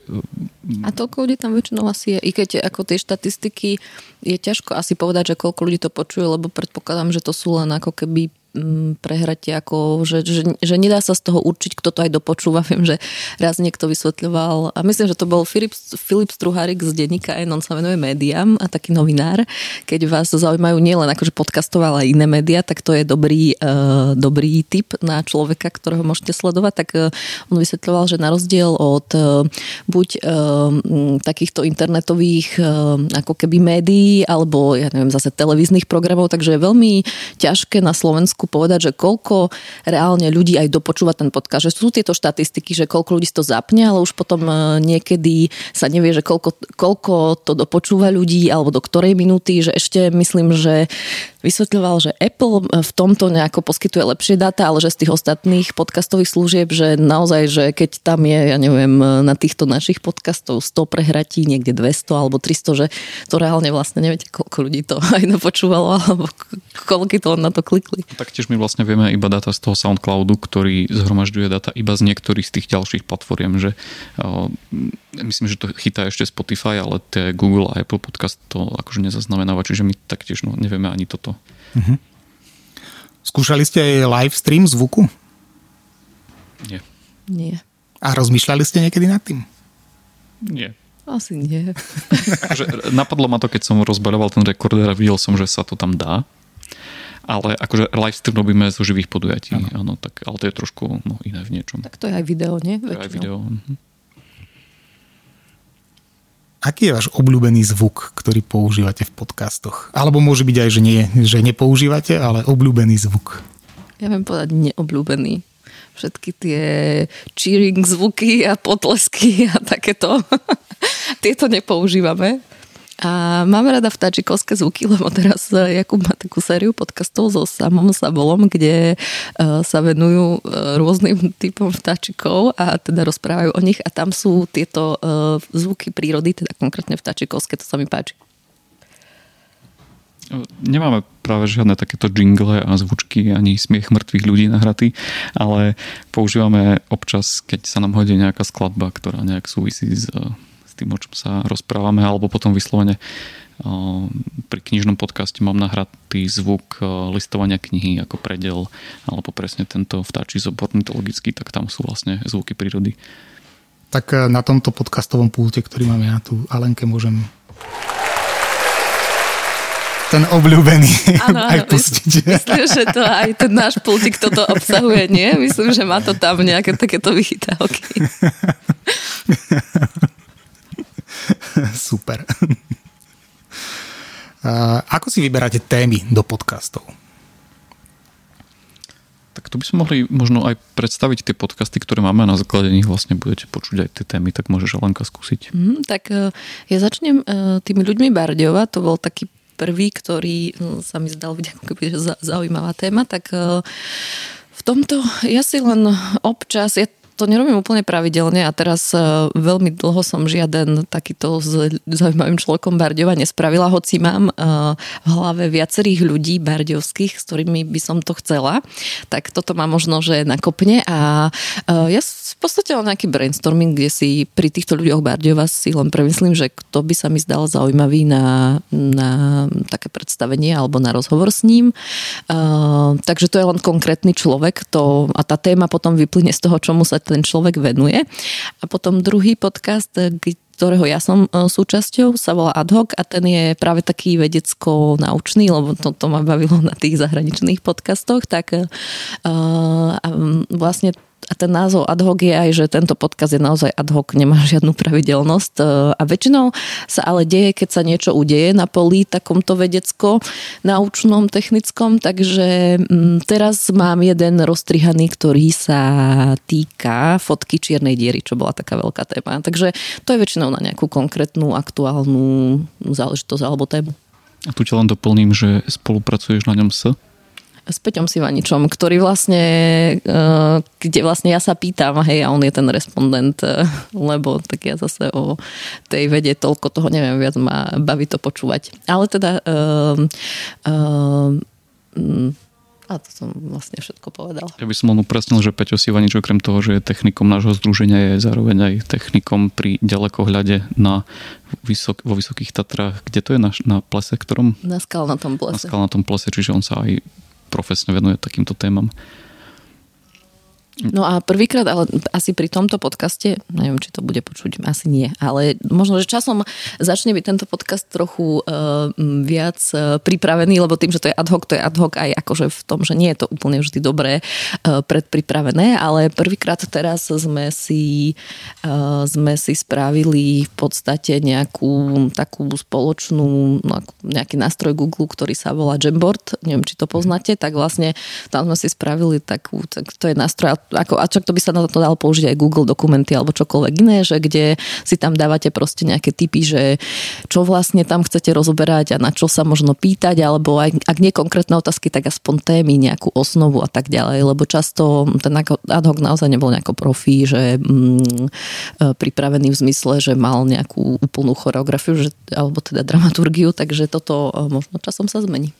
A toľko ľudí tam väčšinou asi je. I keď ako tie štatistiky je ťažko asi povedať, že koľko ľudí to počuje, lebo predpokladám, že to sú len ako keby Mm, prehrať ako, že, že, že nedá sa z toho určiť, kto to aj dopočúva. Viem, že raz niekto vysvetľoval, a myslím, že to bol Filip, Filip Struhárik z denníka N, on sa venuje médiám a taký novinár. Keď vás zaujímajú nielen akože podcastové, ale iné médiá, tak to je dobrý, uh, dobrý tip na človeka, ktorého môžete sledovať. Tak uh, on vysvetľoval, že na rozdiel od uh, buď uh, takýchto internetových uh, ako keby médií, alebo ja neviem, zase televíznych programov, takže je veľmi ťažké na Slovensku Slovensku povedať, že koľko reálne ľudí aj dopočúva ten podcast. Že sú tieto štatistiky, že koľko ľudí to zapne, ale už potom e, niekedy sa nevie, že koľko, koľko to dopočúva ľudí alebo do ktorej minúty, že ešte myslím, že vysvetľoval, že Apple v tomto nejako poskytuje lepšie dáta, ale že z tých ostatných podcastových služieb, že naozaj, že keď tam je, ja neviem, na týchto našich podcastov 100 prehratí, niekde 200 alebo 300, že to reálne vlastne neviete, koľko ľudí to aj dopočúvalo, alebo koľko to na to klikli. Taktiež my vlastne vieme iba data z toho SoundCloudu, ktorý zhromažďuje data iba z niektorých z tých ďalších platform, že uh, myslím, že to chytá ešte Spotify, ale tie Google a Apple podcast to akože nezaznamenáva, čiže my taktiež no, nevieme ani toto. Uh-huh. Skúšali ste aj live stream zvuku? Nie. Nie. A rozmýšľali ste niekedy nad tým? Nie. Asi nie. akože, napadlo ma to, keď som rozbaroval ten rekorder a videl som, že sa to tam dá. Ale akože live stream robíme zo živých podujatí. Áno. tak, ale to je trošku no, iné v niečom. Tak to je aj video, nie? To je aj video. Uh-huh. Aký je váš obľúbený zvuk, ktorý používate v podcastoch? Alebo môže byť aj, že nie, že nepoužívate, ale obľúbený zvuk. Ja viem povedať neobľúbený. Všetky tie cheering zvuky a potlesky a takéto. Tieto nepoužívame. A mám rada vtáčikovské zvuky, lebo teraz e, Jakub má takú sériu podcastov so samom Sabolom, kde e, sa venujú e, rôznym typom vtáčikov a teda rozprávajú o nich a tam sú tieto zvuky prírody, teda konkrétne vtáčikovské, to sa mi páči. Nemáme práve žiadne takéto jingle a zvučky ani smiech mŕtvych ľudí nahratý, ale používame občas, keď sa nám hodí nejaká skladba, ktorá nejak súvisí s tým, o čom sa rozprávame, alebo potom vyslovene pri knižnom podcaste mám nahratý zvuk listovania knihy ako predel, alebo presne tento vtáči zobor mytologický, tak tam sú vlastne zvuky prírody. Tak e, na tomto podcastovom pulte, ktorý mám ja tu, Alenke, môžem ten obľúbený ano, aj pustiť. Myslím, že to aj ten náš pultik toto obsahuje, nie? Myslím, že má to tam nejaké takéto vychytávky. Super. Ako si vyberáte témy do podcastov? Tak tu by sme mohli možno aj predstaviť tie podcasty, ktoré máme a na základe nich vlastne budete počuť aj tie témy, tak môžeš Alenka skúsiť. Mm, tak e, ja začnem e, tými ľuďmi Bardiova, to bol taký prvý, ktorý no, sa mi zdal byť ako keby zaujímavá téma, tak e, v tomto ja si len občas, ja to nerobím úplne pravidelne a teraz uh, veľmi dlho som žiaden takýto s zaujímavým človekom Bardiova nespravila, hoci mám uh, v hlave viacerých ľudí bardiovských, s ktorými by som to chcela. Tak toto má možno, že nakopne a uh, ja v podstate mám nejaký brainstorming, kde si pri týchto ľuďoch Bardiova si len premyslím, že kto by sa mi zdal zaujímavý na, na také predstavenie alebo na rozhovor s ním. Takže to je len konkrétny človek to, a tá téma potom vyplyne z toho, čomu sa ten človek venuje. A potom druhý podcast, ktorého ja som e, súčasťou, sa volá Ad hoc a ten je práve taký vedecko-naučný, lebo to, to ma bavilo na tých zahraničných podcastoch, tak uh, vlastne a ten názov ad hoc je aj, že tento podkaz je naozaj ad hoc, nemá žiadnu pravidelnosť e, a väčšinou sa ale deje, keď sa niečo udeje na poli takomto vedecko, naučnom, technickom, takže mm, teraz mám jeden roztrihaný, ktorý sa týka fotky čiernej diery, čo bola taká veľká téma. Takže to je väčšinou na nejakú konkrétnu, aktuálnu záležitosť alebo tému. A tu ťa len doplním, že spolupracuješ na ňom s s Peťom Sivaničom, ktorý vlastne, eh, kde vlastne ja sa pýtam, hej, a on je ten respondent, eh, lebo tak ja zase o tej vede toľko toho neviem, viac ma baví to počúvať. Ale teda um, um, a to som vlastne všetko povedal. Ja by som len upresnil, že Peťo Sivanič okrem toho, že je technikom nášho združenia, je zároveň aj technikom pri ďalekohľade na vysok, vo Vysokých Tatrách. Kde to je? Na, na plese, ktorom? Na skalnatom plese. Na skalnatom plese, čiže on sa aj profesne venuje takýmto témam. No a prvýkrát, ale asi pri tomto podcaste, neviem, či to bude počuť, asi nie, ale možno, že časom začne byť tento podcast trochu uh, viac uh, pripravený, lebo tým, že to je ad hoc, to je ad hoc aj akože v tom, že nie je to úplne vždy dobré uh, predpripravené, ale prvýkrát teraz sme si, uh, sme si spravili v podstate nejakú takú spoločnú, no, nejaký nástroj Google, ktorý sa volá Jamboard, neviem, či to poznáte, tak vlastne tam sme si spravili takú, tak to je nástroj, ako, a čo to by sa na to dalo použiť aj Google dokumenty alebo čokoľvek iné, že kde si tam dávate proste nejaké typy, že čo vlastne tam chcete rozoberať a na čo sa možno pýtať, alebo aj, ak nie konkrétne otázky, tak aspoň témy, nejakú osnovu a tak ďalej, lebo často ten ad hoc naozaj nebol nejako profí, že mm, e, pripravený v zmysle, že mal nejakú úplnú choreografiu, že, alebo teda dramaturgiu, takže toto e, možno časom sa zmení.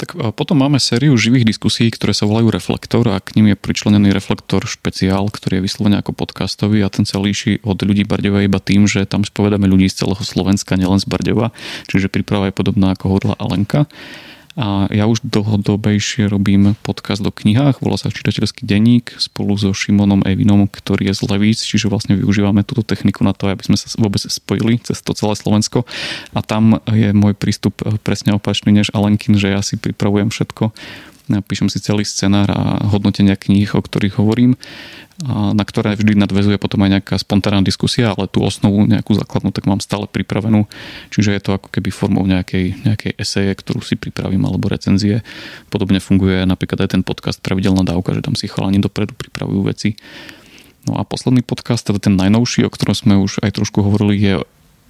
Tak potom máme sériu živých diskusí, ktoré sa volajú Reflektor a k ním je pričlenený Reflektor špeciál, ktorý je vyslovený ako podcastový a ten sa líši od ľudí Bardeva iba tým, že tam spovedáme ľudí z celého Slovenska, nielen z Bardeva, čiže príprava je podobná ako hodla Alenka. A ja už dlhodobejšie robím podcast o knihách, volá sa Čitateľský denník spolu so Šimonom Evinom, ktorý je z Levíc, čiže vlastne využívame túto techniku na to, aby sme sa vôbec spojili cez to celé Slovensko. A tam je môj prístup presne opačný než Alenkin, že ja si pripravujem všetko píšem si celý scenár a hodnotenia kníh, o ktorých hovorím na ktoré vždy nadvezuje potom aj nejaká spontánna diskusia, ale tú osnovu, nejakú základnú, tak mám stále pripravenú. Čiže je to ako keby formou nejakej, nejakej eseje, ktorú si pripravím, alebo recenzie. Podobne funguje napríklad aj ten podcast Pravidelná dávka, že tam si chalani dopredu pripravujú veci. No a posledný podcast, teda ten najnovší, o ktorom sme už aj trošku hovorili, je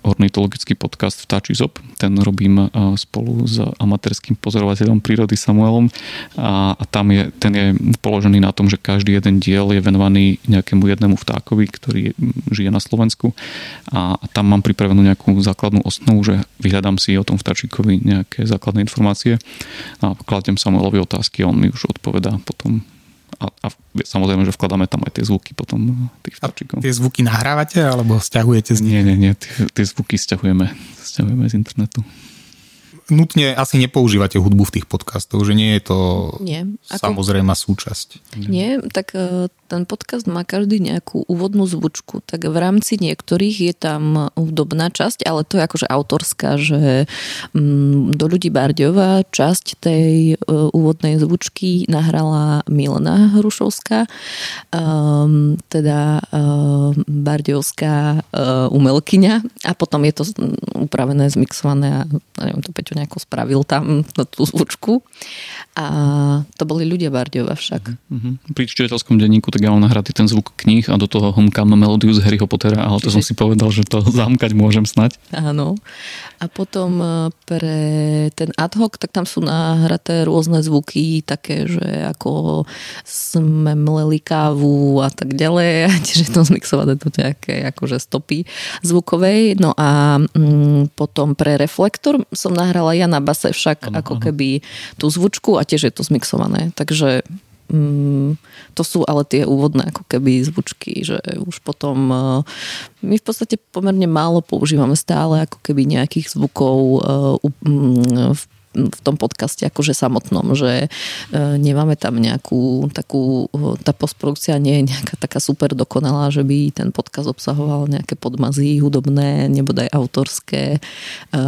ornitologický podcast Vtáči zob. Ten robím spolu s amatérským pozorovateľom prírody Samuelom. A, a tam je, ten je položený na tom, že každý jeden diel je venovaný nejakému jednému vtákovi, ktorý žije na Slovensku. A, a tam mám pripravenú nejakú základnú osnovu, že vyhľadám si o tom vtáčikovi nejaké základné informácie. A kladiem Samuelovi otázky a on mi už odpovedá potom a, a samozrejme, že vkladáme tam aj tie zvuky potom tých vtáčikov. tie zvuky nahrávate alebo stiahujete z nich? Nie, nie, nie, tie, tie zvuky stiahujeme, stiahujeme z internetu nutne asi nepoužívate hudbu v tých podcastoch, že nie je to nie. Ako... samozrejme súčasť. Nie, tak e, ten podcast má každý nejakú úvodnú zvučku, tak v rámci niektorých je tam hudobná časť, ale to je akože autorská, že mm, do ľudí Bardiova časť tej e, úvodnej zvučky nahrala Milena Hrušovská, um, teda um, bardiovská um, umelkyňa a potom je to upravené, zmixované a neviem to Peťo nejako spravil tam tú zvučku. A to boli ľudia Bardiova však. Uh-huh. Pri čitateľskom denníku, tak tak ja mám nahratý ten zvuk kníh a do toho homkám melódiu z Harryho Pottera, ale to Čiže... som si povedal, že to zamkať môžem snať. Áno. A potom e, pre ten ad hoc, tak tam sú nahraté rôzne zvuky, také, že ako sme mleli kávu a tak ďalej, čiže to zmixované do nejaké akože stopy zvukovej. No a mm, potom pre reflektor som nahrala ja na base však ano, ako ano. keby tú zvučku a tiež je to zmixované. Takže mm, to sú ale tie úvodné ako keby zvučky, že už potom uh, my v podstate pomerne málo používame stále ako keby nejakých zvukov uh, um, v v tom podcaste akože samotnom, že e, nemáme tam nejakú takú, e, tá postprodukcia nie je nejaká taká super dokonalá, že by ten podcast obsahoval nejaké podmazy hudobné, nebodaj autorské, e,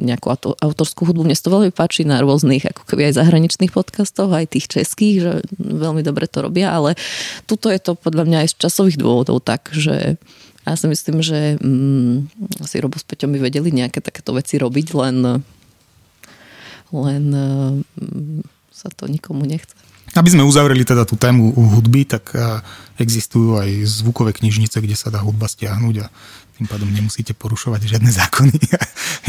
nejakú autorskú hudbu. Mne to veľmi páči na rôznych, ako keby aj zahraničných podcastoch, aj tých českých, že veľmi dobre to robia, ale tuto je to podľa mňa aj z časových dôvodov tak, že ja si myslím, že mm, asi Robo s Peťom by vedeli nejaké takéto veci robiť, len, len mm, sa to nikomu nechce. Aby sme uzavreli teda tú tému hudby, tak existujú aj zvukové knižnice, kde sa dá hudba stiahnuť a tým pádom nemusíte porušovať žiadne zákony.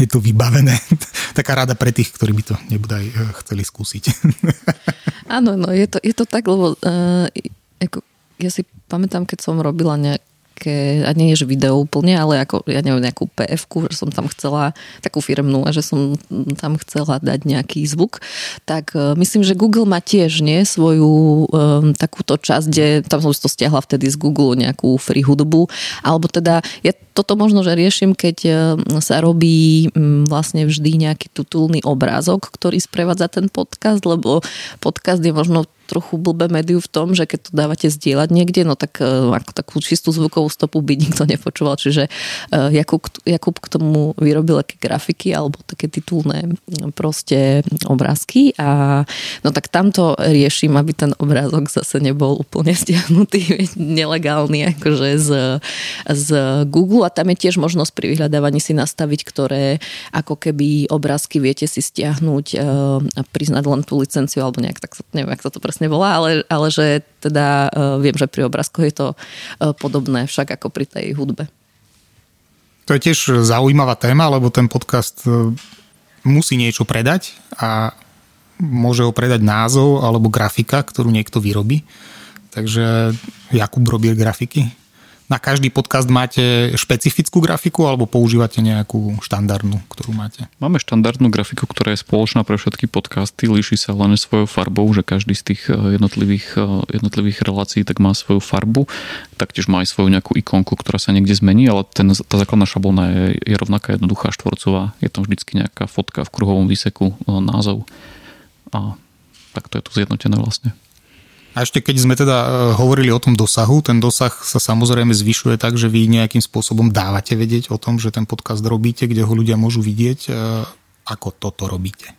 Je to vybavené. Taká rada pre tých, ktorí by to nebodaj e, chceli skúsiť. Áno, no je to, je to tak, lebo uh, ako, ja si pamätám, keď som robila nejak, také, a nie je že video úplne, ale ako, ja neviem, nejakú pf že som tam chcela, takú firmnú, a že som tam chcela dať nejaký zvuk, tak uh, myslím, že Google má tiež, nie, svoju um, takúto časť, kde tam som si to stiahla vtedy z Google nejakú free hudbu, alebo teda ja toto možno, že riešim, keď uh, sa robí vlastne vždy nejaký tutulný obrázok, ktorý sprevádza ten podcast, lebo podcast je možno trochu blbé médiu v tom, že keď to dávate zdieľať niekde, no tak e, ako takú čistú zvukovú stopu by nikto nepočúval. Čiže e, Jakub, Jakub k tomu vyrobil také grafiky alebo také titulné proste obrázky a no tak tamto riešim, aby ten obrázok zase nebol úplne stiahnutý, nelegálny akože z, z Google a tam je tiež možnosť pri vyhľadávaní si nastaviť, ktoré ako keby obrázky viete si stiahnuť e, a priznať len tú licenciu alebo nejak, tak neviem, ak sa to presne volá, ale, ale že teda uh, viem, že pri obrázkoch je to uh, podobné však ako pri tej hudbe. To je tiež zaujímavá téma, lebo ten podcast e, musí niečo predať a môže ho predať názov alebo grafika, ktorú niekto vyrobí. Takže Jakub robí grafiky na každý podcast máte špecifickú grafiku alebo používate nejakú štandardnú, ktorú máte? Máme štandardnú grafiku, ktorá je spoločná pre všetky podcasty, líši sa len svojou farbou, že každý z tých eh, jednotlivých, eh, jednotlivých relácií tak má svoju farbu, taktiež má aj svoju nejakú ikonku, ktorá sa niekde zmení, ale ten, tá základná šablona je, je rovnaká jednoduchá štvorcová, je tam vždycky nejaká fotka v kruhovom výseku, eh, názov a takto je to zjednotené vlastne. A ešte keď sme teda e, hovorili o tom dosahu, ten dosah sa samozrejme zvyšuje tak, že vy nejakým spôsobom dávate vedieť o tom, že ten podcast robíte, kde ho ľudia môžu vidieť, e, ako toto robíte.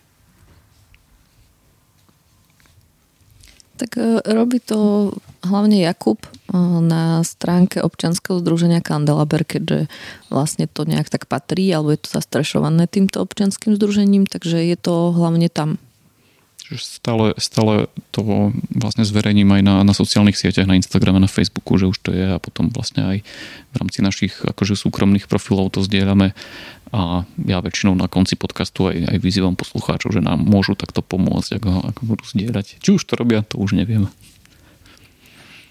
Tak e, robí to hlavne Jakub na stránke občianskeho združenia Kandelaber, keďže vlastne to nejak tak patrí, alebo je to zastrešované týmto občianským združením, takže je to hlavne tam. Stále, stále to vlastne zverejním aj na, na sociálnych sieťach, na Instagrame, na Facebooku, že už to je a potom vlastne aj v rámci našich akože súkromných profilov to zdieľame a ja väčšinou na konci podcastu aj, aj vyzývam poslucháčov, že nám môžu takto pomôcť, ako, ako budú zdieľať. Či už to robia, to už neviem.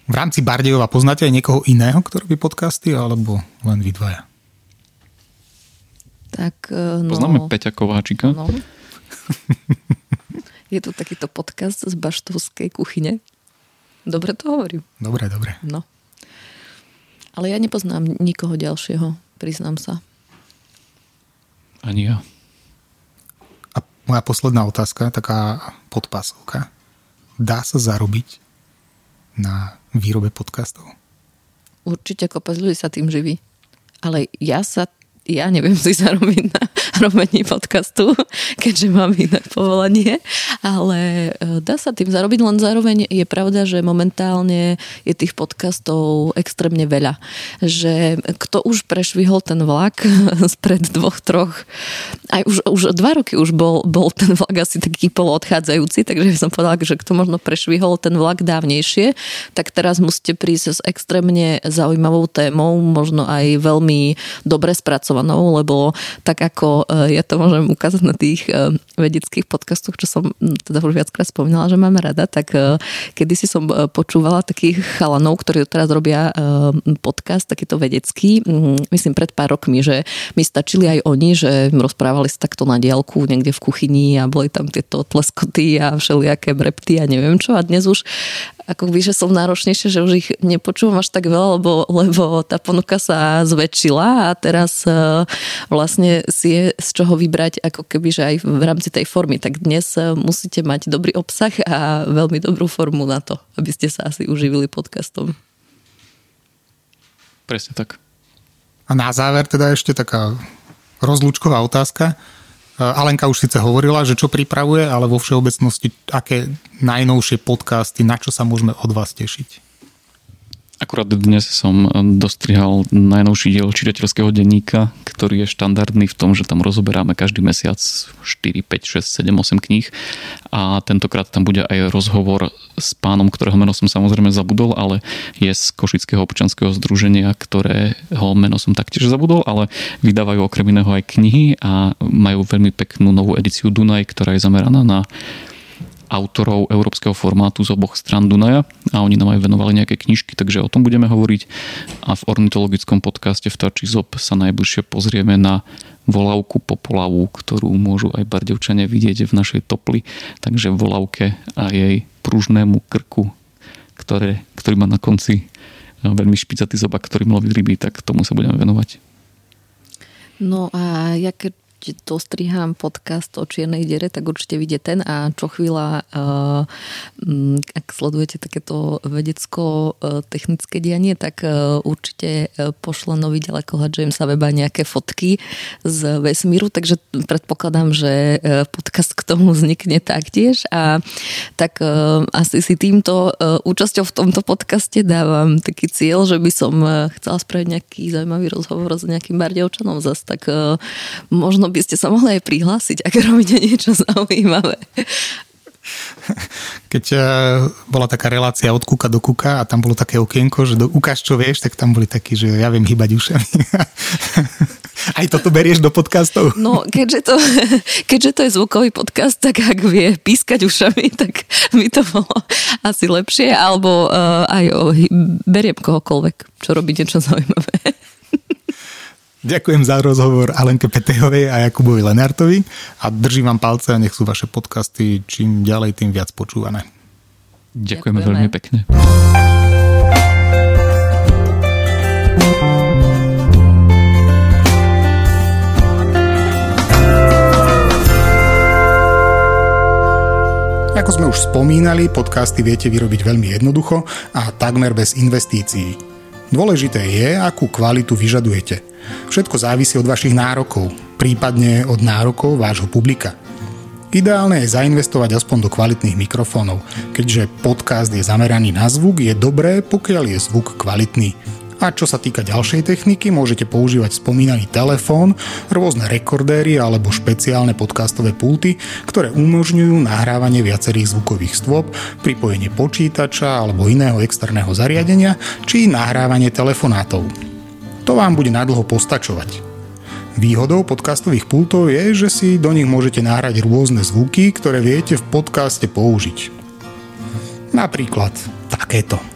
V rámci Bardejova poznáte aj niekoho iného, kto robí podcasty, alebo len vy dvaja? Tak, e, no... Poznáme Peťa Kováčika. No. Je tu takýto podcast z baštovskej kuchyne. Dobre to hovorím. Dobre, dobre. No. Ale ja nepoznám nikoho ďalšieho, priznám sa. Ani ja. A moja posledná otázka, taká podpásovka. Dá sa zarobiť na výrobe podcastov? Určite kopec ľudí sa tým živí. Ale ja sa ja neviem si zarobiť na robení podcastu, keďže mám iné povolanie, ale e, dá sa tým zarobiť, len zároveň je pravda, že momentálne je tých podcastov extrémne veľa. Že kto už prešvihol ten vlak spred dvoch, troch, aj už, už dva roky už bol, bol ten vlak asi taký poloodchádzajúci, takže som povedala, že kto možno prešvihol ten vlak dávnejšie, tak teraz musíte prísť s extrémne zaujímavou témou, možno aj veľmi dobre spracovanou, lebo tak ako e, ja to môžem ukázať na tých e, vedeckých podcastoch, čo som teda už viackrát spomínala, že mám rada, tak e, kedy si som počúvala takých chalanov, ktorí teraz robia podcast, takýto vedecký, myslím pred pár rokmi, že mi stačili aj oni, že rozprávali sa takto na diálku niekde v kuchyni a boli tam tieto tleskoty a všelijaké brepty a neviem čo. A dnes už ako by, že som náročnejšia, že už ich nepočúvam až tak veľa, lebo, lebo tá ponuka sa zväčšila a teraz uh, vlastne si je z čoho vybrať ako keby, že aj v rámci tej formy. Tak dnes uh, musíte mať dobrý obsah a veľmi dobrú formu na to, aby ste sa asi uživili podcastom. Presne tak. A na záver teda ešte taká rozlúčková otázka. Alenka už síce hovorila, že čo pripravuje, ale vo všeobecnosti aké najnovšie podcasty, na čo sa môžeme od vás tešiť? Akurát dnes som dostrihal najnovší diel čitateľského denníka, ktorý je štandardný v tom, že tam rozoberáme každý mesiac 4, 5, 6, 7, 8 kníh. A tentokrát tam bude aj rozhovor s pánom, ktorého meno som samozrejme zabudol, ale je z Košického občanského združenia, ktorého meno som taktiež zabudol, ale vydávajú okrem iného aj knihy a majú veľmi peknú novú edíciu Dunaj, ktorá je zameraná na autorov európskeho formátu z oboch stran Dunaja a oni nám aj venovali nejaké knižky, takže o tom budeme hovoriť a v ornitologickom podcaste Vtáči zob sa najbližšie pozrieme na volavku popolavu, ktorú môžu aj bardevčania vidieť v našej topli, takže volavke a jej pružnému krku, ktoré, ktorý má na konci veľmi špicatý zoba, ktorým loví ryby, tak tomu sa budeme venovať. No a ja keď dostriham podcast o Čiernej diere, tak určite vidie ten a čo chvíľa, eh, mm, ak sledujete takéto vedecko-technické dianie, tak eh, určite eh, pošle nový ďalekohľad Jamesa Weba nejaké fotky z vesmíru, takže predpokladám, že podcast k tomu vznikne taktiež. A tak asi si týmto účasťou v tomto podcaste dávam taký cieľ, že by som chcela spraviť nejaký zaujímavý rozhovor s nejakým bardevčanom zase, tak možno by ste sa mohli aj prihlásiť, ak robíte niečo zaujímavé. Keď uh, bola taká relácia od kúka do kúka a tam bolo také okienko, že do, ukáž čo vieš, tak tam boli takí, že ja viem hýbať ušami. Aj toto berieš do podcastov? No, keďže to, keďže to je zvukový podcast, tak ak vie pískať ušami, tak by to bolo asi lepšie, alebo uh, aj o, beriem kohokoľvek, čo robí niečo zaujímavé. Ďakujem za rozhovor Alenke Petejovej a Jakubovi Lenartovi a držím vám palce a nech sú vaše podcasty čím ďalej, tým viac počúvané. Ďakujeme, Ďakujeme. veľmi pekne. Ako sme už spomínali, podcasty viete vyrobiť veľmi jednoducho a takmer bez investícií. Dôležité je, akú kvalitu vyžadujete – Všetko závisí od vašich nárokov, prípadne od nárokov vášho publika. Ideálne je zainvestovať aspoň do kvalitných mikrofónov, keďže podcast je zameraný na zvuk, je dobré, pokiaľ je zvuk kvalitný. A čo sa týka ďalšej techniky, môžete používať spomínaný telefón, rôzne rekordéry alebo špeciálne podcastové pulty, ktoré umožňujú nahrávanie viacerých zvukových stôp, pripojenie počítača alebo iného externého zariadenia či nahrávanie telefonátov. To vám bude nadlho postačovať. Výhodou podcastových pultov je, že si do nich môžete nahrať rôzne zvuky, ktoré viete v podcaste použiť. Napríklad takéto.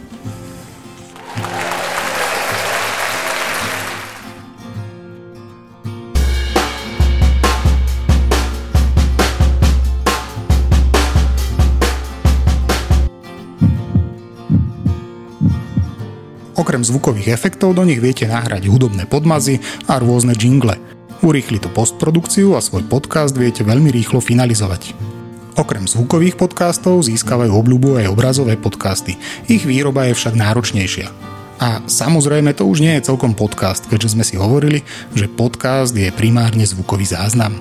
Okrem zvukových efektov do nich viete nahrať hudobné podmazy a rôzne jingle. Urýchli to postprodukciu a svoj podcast viete veľmi rýchlo finalizovať. Okrem zvukových podcastov získavajú obľubu aj obrazové podcasty. Ich výroba je však náročnejšia. A samozrejme to už nie je celkom podcast, keďže sme si hovorili, že podcast je primárne zvukový záznam.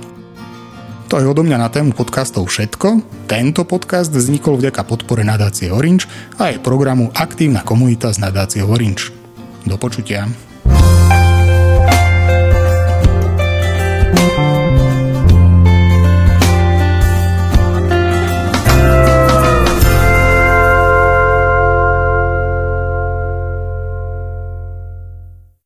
To je odo mňa na tému podcastov všetko. Tento podcast vznikol vďaka podpore nadácie Orange a aj programu Aktívna komunita z nadácie Orange. Do počutia. thank you